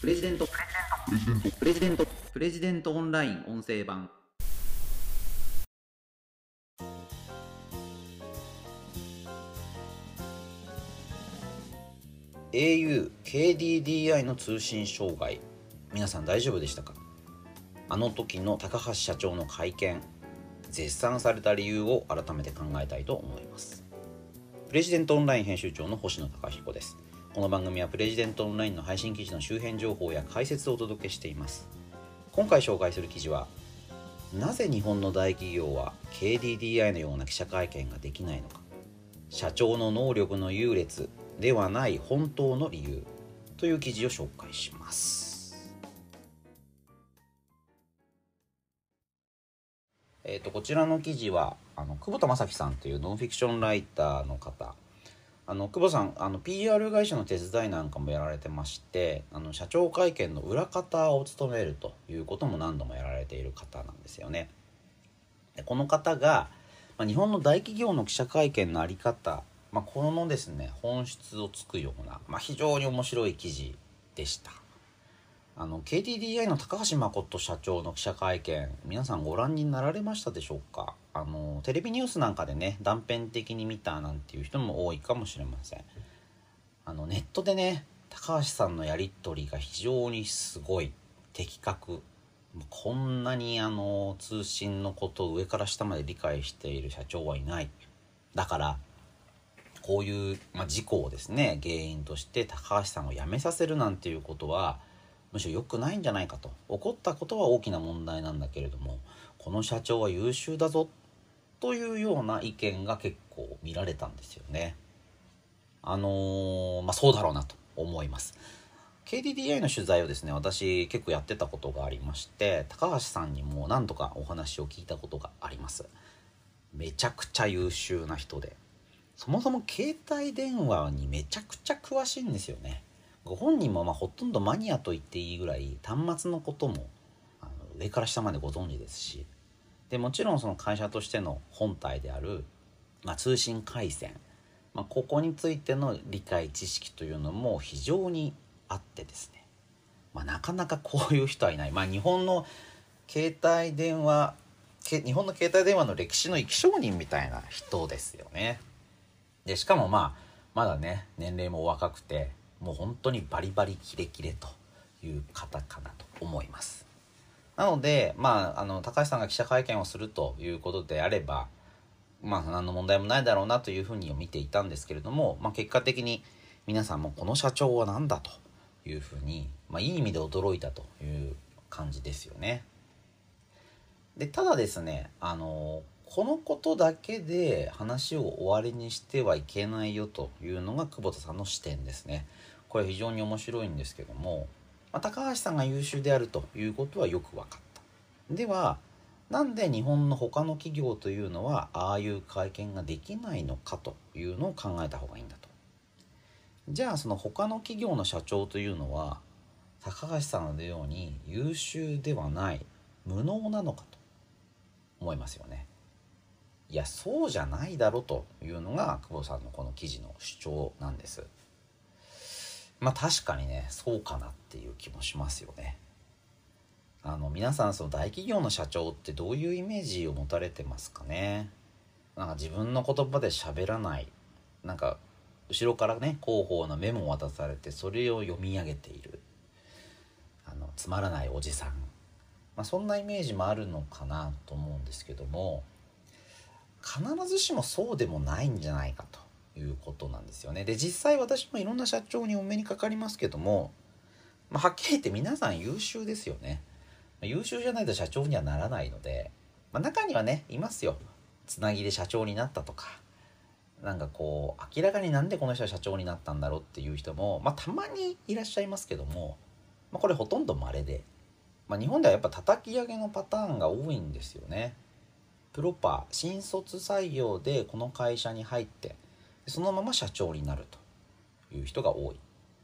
プレジデント。プレジデント。プレジデントオンライン音声版。au KDDI の通信障害。皆さん大丈夫でしたか？あの時の高橋社長の会見。絶賛された理由を改めて考えたいと思います。プレジデントオンライン編集長の星野貴彦です。この番組はプレジデントオンラインの配信記事の周辺情報や解説をお届けしています。今回紹介する記事はなぜ日本の大企業は KDDI のような記者会見ができないのか。社長の能力の優劣ではない本当の理由。という記事を紹介します。えー、とこちらの記事はあの久保田正樹さんというノンフィクションライターの方あの久保さんあの PR 会社の手伝いなんかもやられてましてあの社長会見の裏方を務めるということも何度もやられている方なんですよね。でこの方が、まあ、日本の大企業の記者会見の在り方まあ、このですね本質をつくような、まあ、非常に面白い記事でしたあの KDDI の高橋誠社長の記者会見皆さんご覧になられましたでしょうか？あのテレビニュースなんかでね断片的に見たなんていう人も多いかもしれません。あのネットでね高橋さんのやり取りが非常にすごい的確。こんなにあの通信のことを上から下まで理解している社長はいない。だからこういう、まあ、事故をですね原因として高橋さんを辞めさせるなんていうことはむしろ良くないんじゃないかと起こったことは大きな問題なんだけれどもこの社長は優秀だぞというような意見が結構見られたんですよね。あのー、まあそうだろうなと思います。KDDI の取材をですね私結構やってたことがありまして高橋さんにも何度かお話を聞いたことがあります。めちゃくちゃ優秀な人でそもそも携帯電話にめちゃくちゃ詳しいんですよね。ご本人もまあほとんどマニアと言っていいぐらい端末のこともあの上から下までご存知ですしでもちろんその会社としての本体である、まあ、通信回線、まあ、ここについての理解知識というのも非常にあってですね、まあ、なかなかこういう人はいない、まあ、日本の携帯電話日本の携帯電話の歴史の生き証人みたいな人ですよね。でしかもまあまだね年齢も若くてもう本当にバリバリキレキレという方かなと思いますなのでまああの高橋さんが記者会見をするということであればまあ何の問題もないだろうなというふうに見ていたんですけれども、まあ、結果的に皆さんもこの社長は何だというふうに、まあ、いい意味で驚いたという感じですよねでただですねあのこのことだけで話を終わりにしてはいけないよというのが久保田さんの視点ですね。これ非常に面白いんですけども、まあ、高橋さんが優秀であるということはよく分かった。ではなんで日本の他の企業というのはああいう会見ができないのかというのを考えた方がいいんだと。じゃあその他の企業の社長というのは高橋さんのように優秀ではない無能なのかと思いますよね。いやそうじゃないだろというのが久保さんのこの記事の主張なんですまあ確かにねそうかなっていう気もしますよね。あの皆さんその大企業の社長ってどういうイメージを持たれてますかね？なんか自分の言葉で喋らない。なんか後ろからね広報のメモを渡されてそれを読み上げている。あのつまらないおじさん、まあ、そんなイメージもあるのかなと思うんですけども必ずしもそうでもないんじゃないかと。いうことなんですよね。で実際私もいろんな社長にお目にかかりますけども、まあ、はっきり言って皆さん優秀ですよね。優秀じゃないと社長にはならないので、まあ、中にはねいますよ。つなぎで社長になったとかなんかこう明らかになんでこの人は社長になったんだろうっていう人も、まあ、たまにいらっしゃいますけども、まあ、これほとんど稀で、まあ、日本ではやっぱ叩き上げのパターンが多いんですよね。プロパー新卒採用でこの会社に入ってそのまま社長になるという人が多い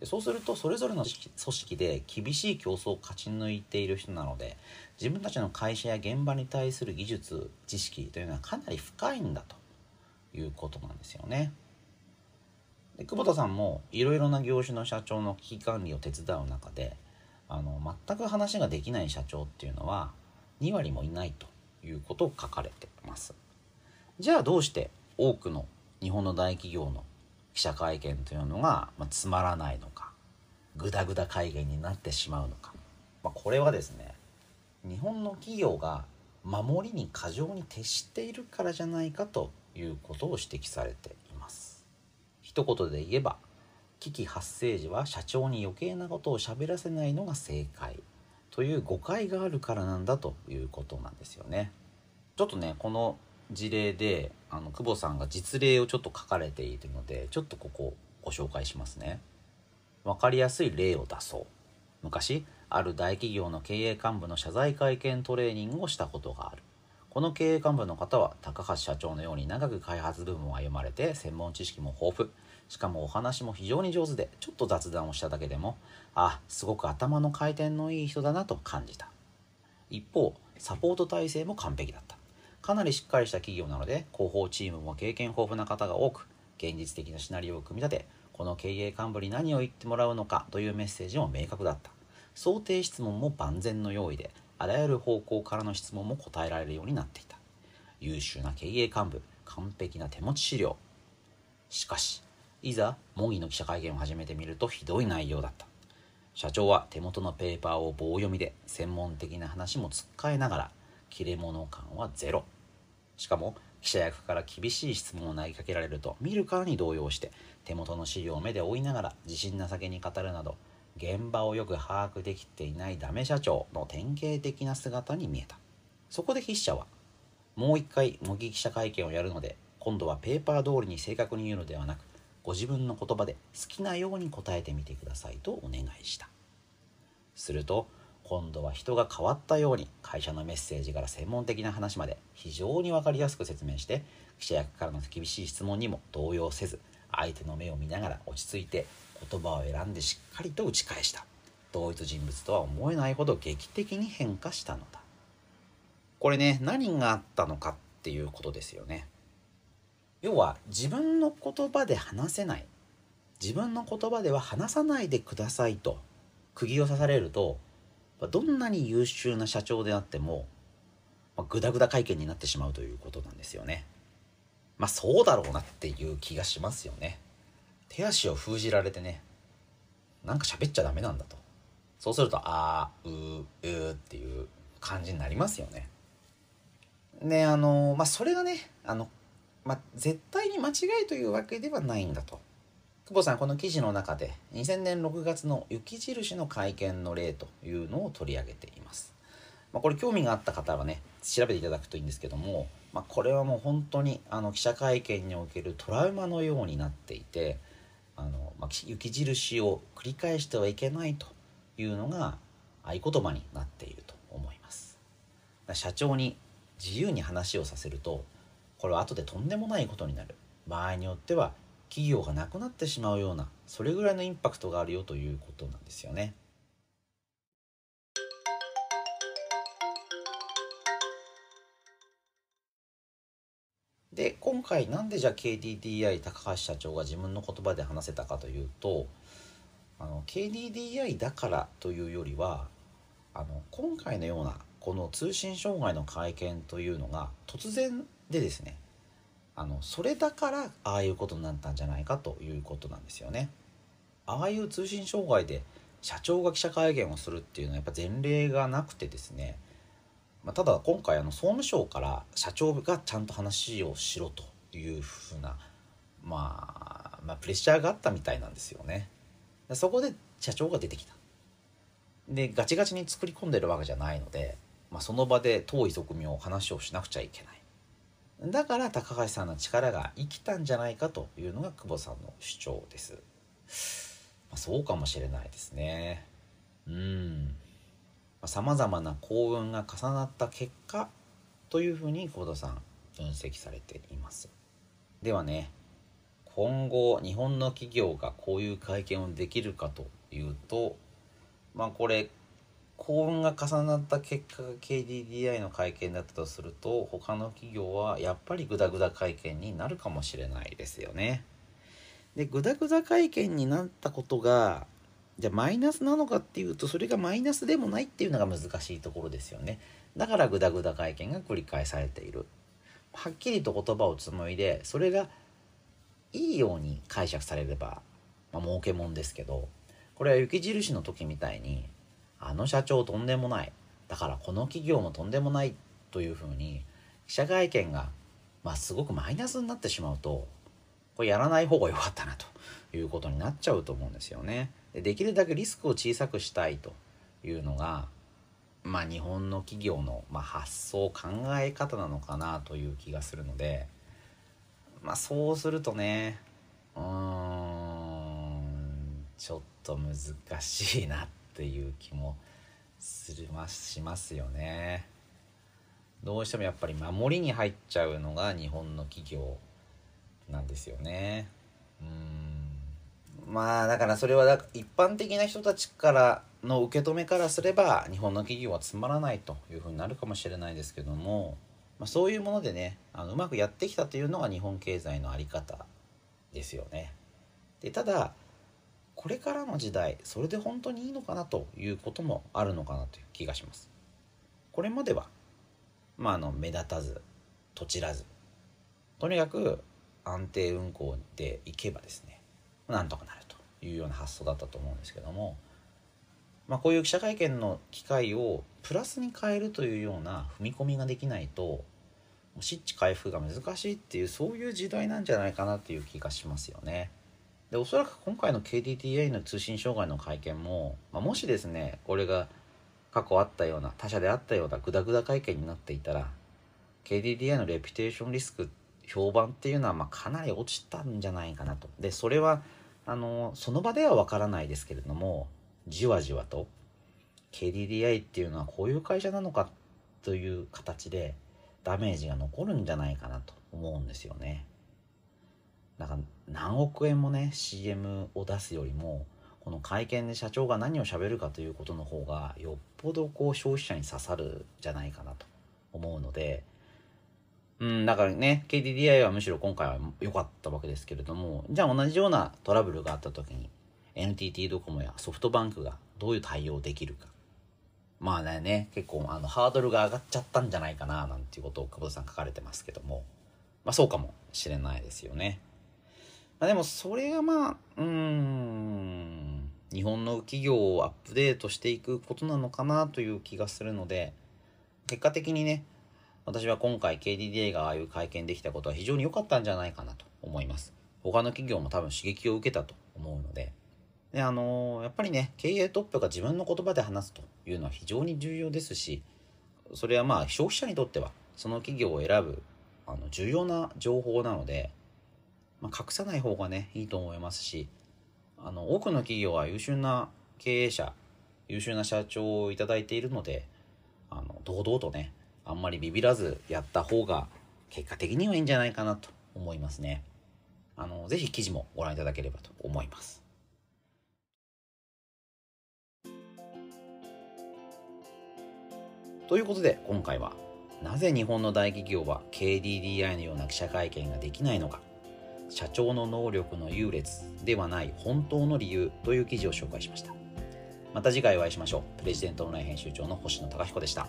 でそうするとそれぞれの組織で厳しい競争を勝ち抜いている人なので自分たちの会社や現場に対する技術知識というのはかなり深いんだということなんですよね。で久保田さんもいろいろな業種の社長の危機管理を手伝う中であの全く話ができない社長っていうのは2割もいないということを書かれてますじゃあどうして多くの日本の大企業の記者会見というのが、まあ、つまらないのかグダグダ会見になってしまうのか、まあ、これはですね日本の企業が守りに過剰に徹しているからじゃないかということを指摘されています。一言で言えば危機発生時は社長に余計なことを喋らせないのが正解。という誤解があるからなんだということなんですよね。ちょっとねこの事例であの久保さんが実例をちょっと書かれているのでちょっとここご紹介しますね。分かりやすい例を出そう。昔ある大企業の経営幹部の謝罪会見トレーニングをしたことがある。この経営幹部の方は高橋社長のように長く開発部門を歩まれて専門知識も豊富。しかもお話も非常に上手でちょっと雑談をしただけでもあすごく頭の回転のいい人だなと感じた。一方サポート体制も完璧だった。かなりしっかりした企業なので広報チームも経験豊富な方が多く現実的なシナリオを組み立てこの経営幹部に何を言ってもらうのかというメッセージも明確だった。想定質問も万全の用意であらゆる方向からの質問も答えられるようになっていた。優秀な経営幹部完璧な手持ち資料。しかしいざ模擬の記者会見を始めてみるとひどい内容だった。社長は手元のペーパーを棒読みで専門的な話もつっかえながら切れ者感はゼロ。しかも記者役から厳しい質問を投げかけられると見るからに動揺して手元の資料を目で追いながら自信な酒に語るなど現場をよく把握できていないダメ社長の典型的な姿に見えた。そこで筆者はもう一回模擬記者会見をやるので今度はペーパー通りに正確に言うのではなくご自分の言葉で好きなように答えてみてくださいとお願いした。すると今度は人が変わったように会社のメッセージから専門的な話まで非常に分かりやすく説明して記者役からの厳しい質問にも動揺せず相手の目を見ながら落ち着いて言葉を選んでしっかりと打ち返した。同一人物とは思えないほど劇的に変化したのだ。これね何があったのかっていうことですよね。要は自分の言葉で話せない自分の言葉では話さないでくださいと釘を刺されるとどんなに優秀な社長であっても、まあ、グダグダ会見になってしまうということなんですよね。まあそうだろうなっていう気がしますよね。手足を封じられてねなんか喋っちゃダメなんだと。そうするとあーうーうーっていう感じになりますよね。ねあのまあそれがねあの、まあ、絶対に間違いというわけではないんだと。久保さんこの記事の中で2000年6月の雪印の会見の例というのを取り上げています、まあ、これ興味があった方はね調べていただくといいんですけども、まあ、これはもう本当にあの記者会見におけるトラウマのようになっていてあの、まあ、雪印を繰り返してはいけないというのが合言葉になっていると思います。社長に自由に話をさせるとこれは後でとんでもないことになる。場合によっては企業がなくなってしまうようなそれぐらいのインパクトがあるよということなんですよね。で今回なんでじゃあ KDDI 高橋社長が自分の言葉で話せたかというとあの KDDI だからというよりはあの今回のようなこの通信障害の会見というのが突然でですねあのそれだからああいうことになったんじゃないかということなんですよね。ああいう通信障害で社長が記者会見をするっていうのはやっぱ前例がなくてですね、まあ、ただ今回あの総務省から社長がちゃんと話をしろというふうな、まあ、まあプレッシャーがあったみたいなんですよね。そこで社長が出てきた。でガチガチに作り込んでるわけじゃないので、まあ、その場で遠い側面を話をしなくちゃいけない。だから高橋さんの力が生きたんじゃないかというのが久保さんの主張です。まあ、そうかもしれないですね。うん。さまざ、まな幸運が重なった結果というふうに久保田さん分析されています。ではね、今後日本の企業がこういう会見をできるかというと、まあこれ幸運が重なった結果が KDDI の会見だったとすると他の企業はやっぱりグダグダ会見になるかもしれないですよね。でグダグダ会見になったことがじゃあマイナスなのかっていうとそれがマイナスでもないっていうのが難しいところですよねだからグダグダ会見が繰り返されているはっきりと言葉を紡いでそれがいいように解釈されれば、まあ、儲けもんですけどこれは雪印の時みたいにあの社長とんでもないだからこの企業もとんでもないというふうに記者会見が、まあ、すごくマイナスになってしまうとこれやらない方が良かったなということになっちゃうと思うんですよね。でできるだけリスクを小さくしたいというのが、まあ、日本の企業の、まあ、発想考え方なのかなという気がするので、まあ、そうするとねうーんちょっと難しいなってていう気もするましますよね。どうしてもやっぱり守りに入っちゃうのが日本の企業なんですよね。うんまあだからそれは一般的な人たちからの受け止めからすれば日本の企業はつまらないというふうになるかもしれないですけども、まあ、そういうものでねあのうまくやってきたというのが日本経済の在り方ですよね。でただこれからの時代それで本当にいいのかなということもあるのかなという気がします。これまではまあ、あの目立たずとちらずとにかく安定運行でいけばですねなんとかなるというような発想だったと思うんですけども、まあ、こういう記者会見の機会をプラスに変えるというような踏み込みができないと失地回復が難しいっていうそういう時代なんじゃないかなっていう気がしますよね。でおそらく今回の KDDI の通信障害の会見も、まあ、もしですねこれが過去あったような他社であったようなグダグダ会見になっていたら KDDI のレピュテーションリスク評判っていうのはまかなり落ちたんじゃないかなとでそれはあのその場ではわからないですけれどもじわじわと KDDI っていうのはこういう会社なのかという形でダメージが残るんじゃないかなと思うんですよね。なんか何億円もね CM を出すよりもこの会見で社長が何を喋るかということの方がよっぽどこう消費者に刺さるじゃないかなと思うので、うん、だからね KDDI はむしろ今回は良かったわけですけれどもじゃあ同じようなトラブルがあった時に NTT ドコモやソフトバンクがどういう対応できるかまあね結構あのハードルが上がっちゃったんじゃないかななんていうことを久保田さん書かれてますけどもまあそうかもしれないですよね。まあ、でもそれがまあうん日本の企業をアップデートしていくことなのかなという気がするので結果的にね私は今回 KDDA がああいう会見できたことは非常に良かったんじゃないかなと思います。他の企業も多分刺激を受けたと思うので。であのー、やっぱりね経営トップが自分の言葉で話すというのは非常に重要ですしそれはまあ消費者にとってはその企業を選ぶあの重要な情報なので、まあ、隠さない方がねいいと思いますしあの多くの企業は優秀な経営者優秀な社長をいただいているのであの堂々とねあんまりビビらずやった方が結果的にはいいんじゃないかなと思いますね。あのぜひ記事もご覧いただければと思います。ということで今回はなぜ日本の大企業は KDDI のような記者会見ができないのか社長の能力の優劣ではない本当の理由という記事を紹介しました。また次回お会いしましょう。プレジデントオンライン編集長の星野貴彦でした。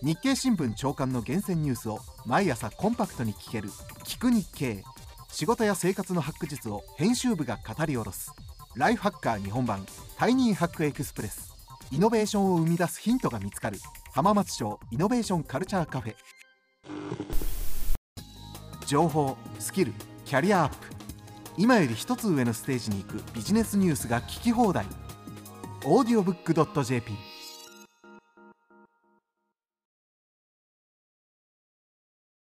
日経新聞朝刊の厳選ニュースを毎朝コンパクトに聞ける「聞く日経」仕事や生活のハック術を編集部が語り下ろす。ライフハッカー日本版タイニーハックエクスプレス。イノベーションを生み出すヒントが見つかる。浜松町イノベーションカルチャーカフェ。情報スキルキャリアアップ。今より一つ上のステージに行くビジネスニュースが聞き放題。オ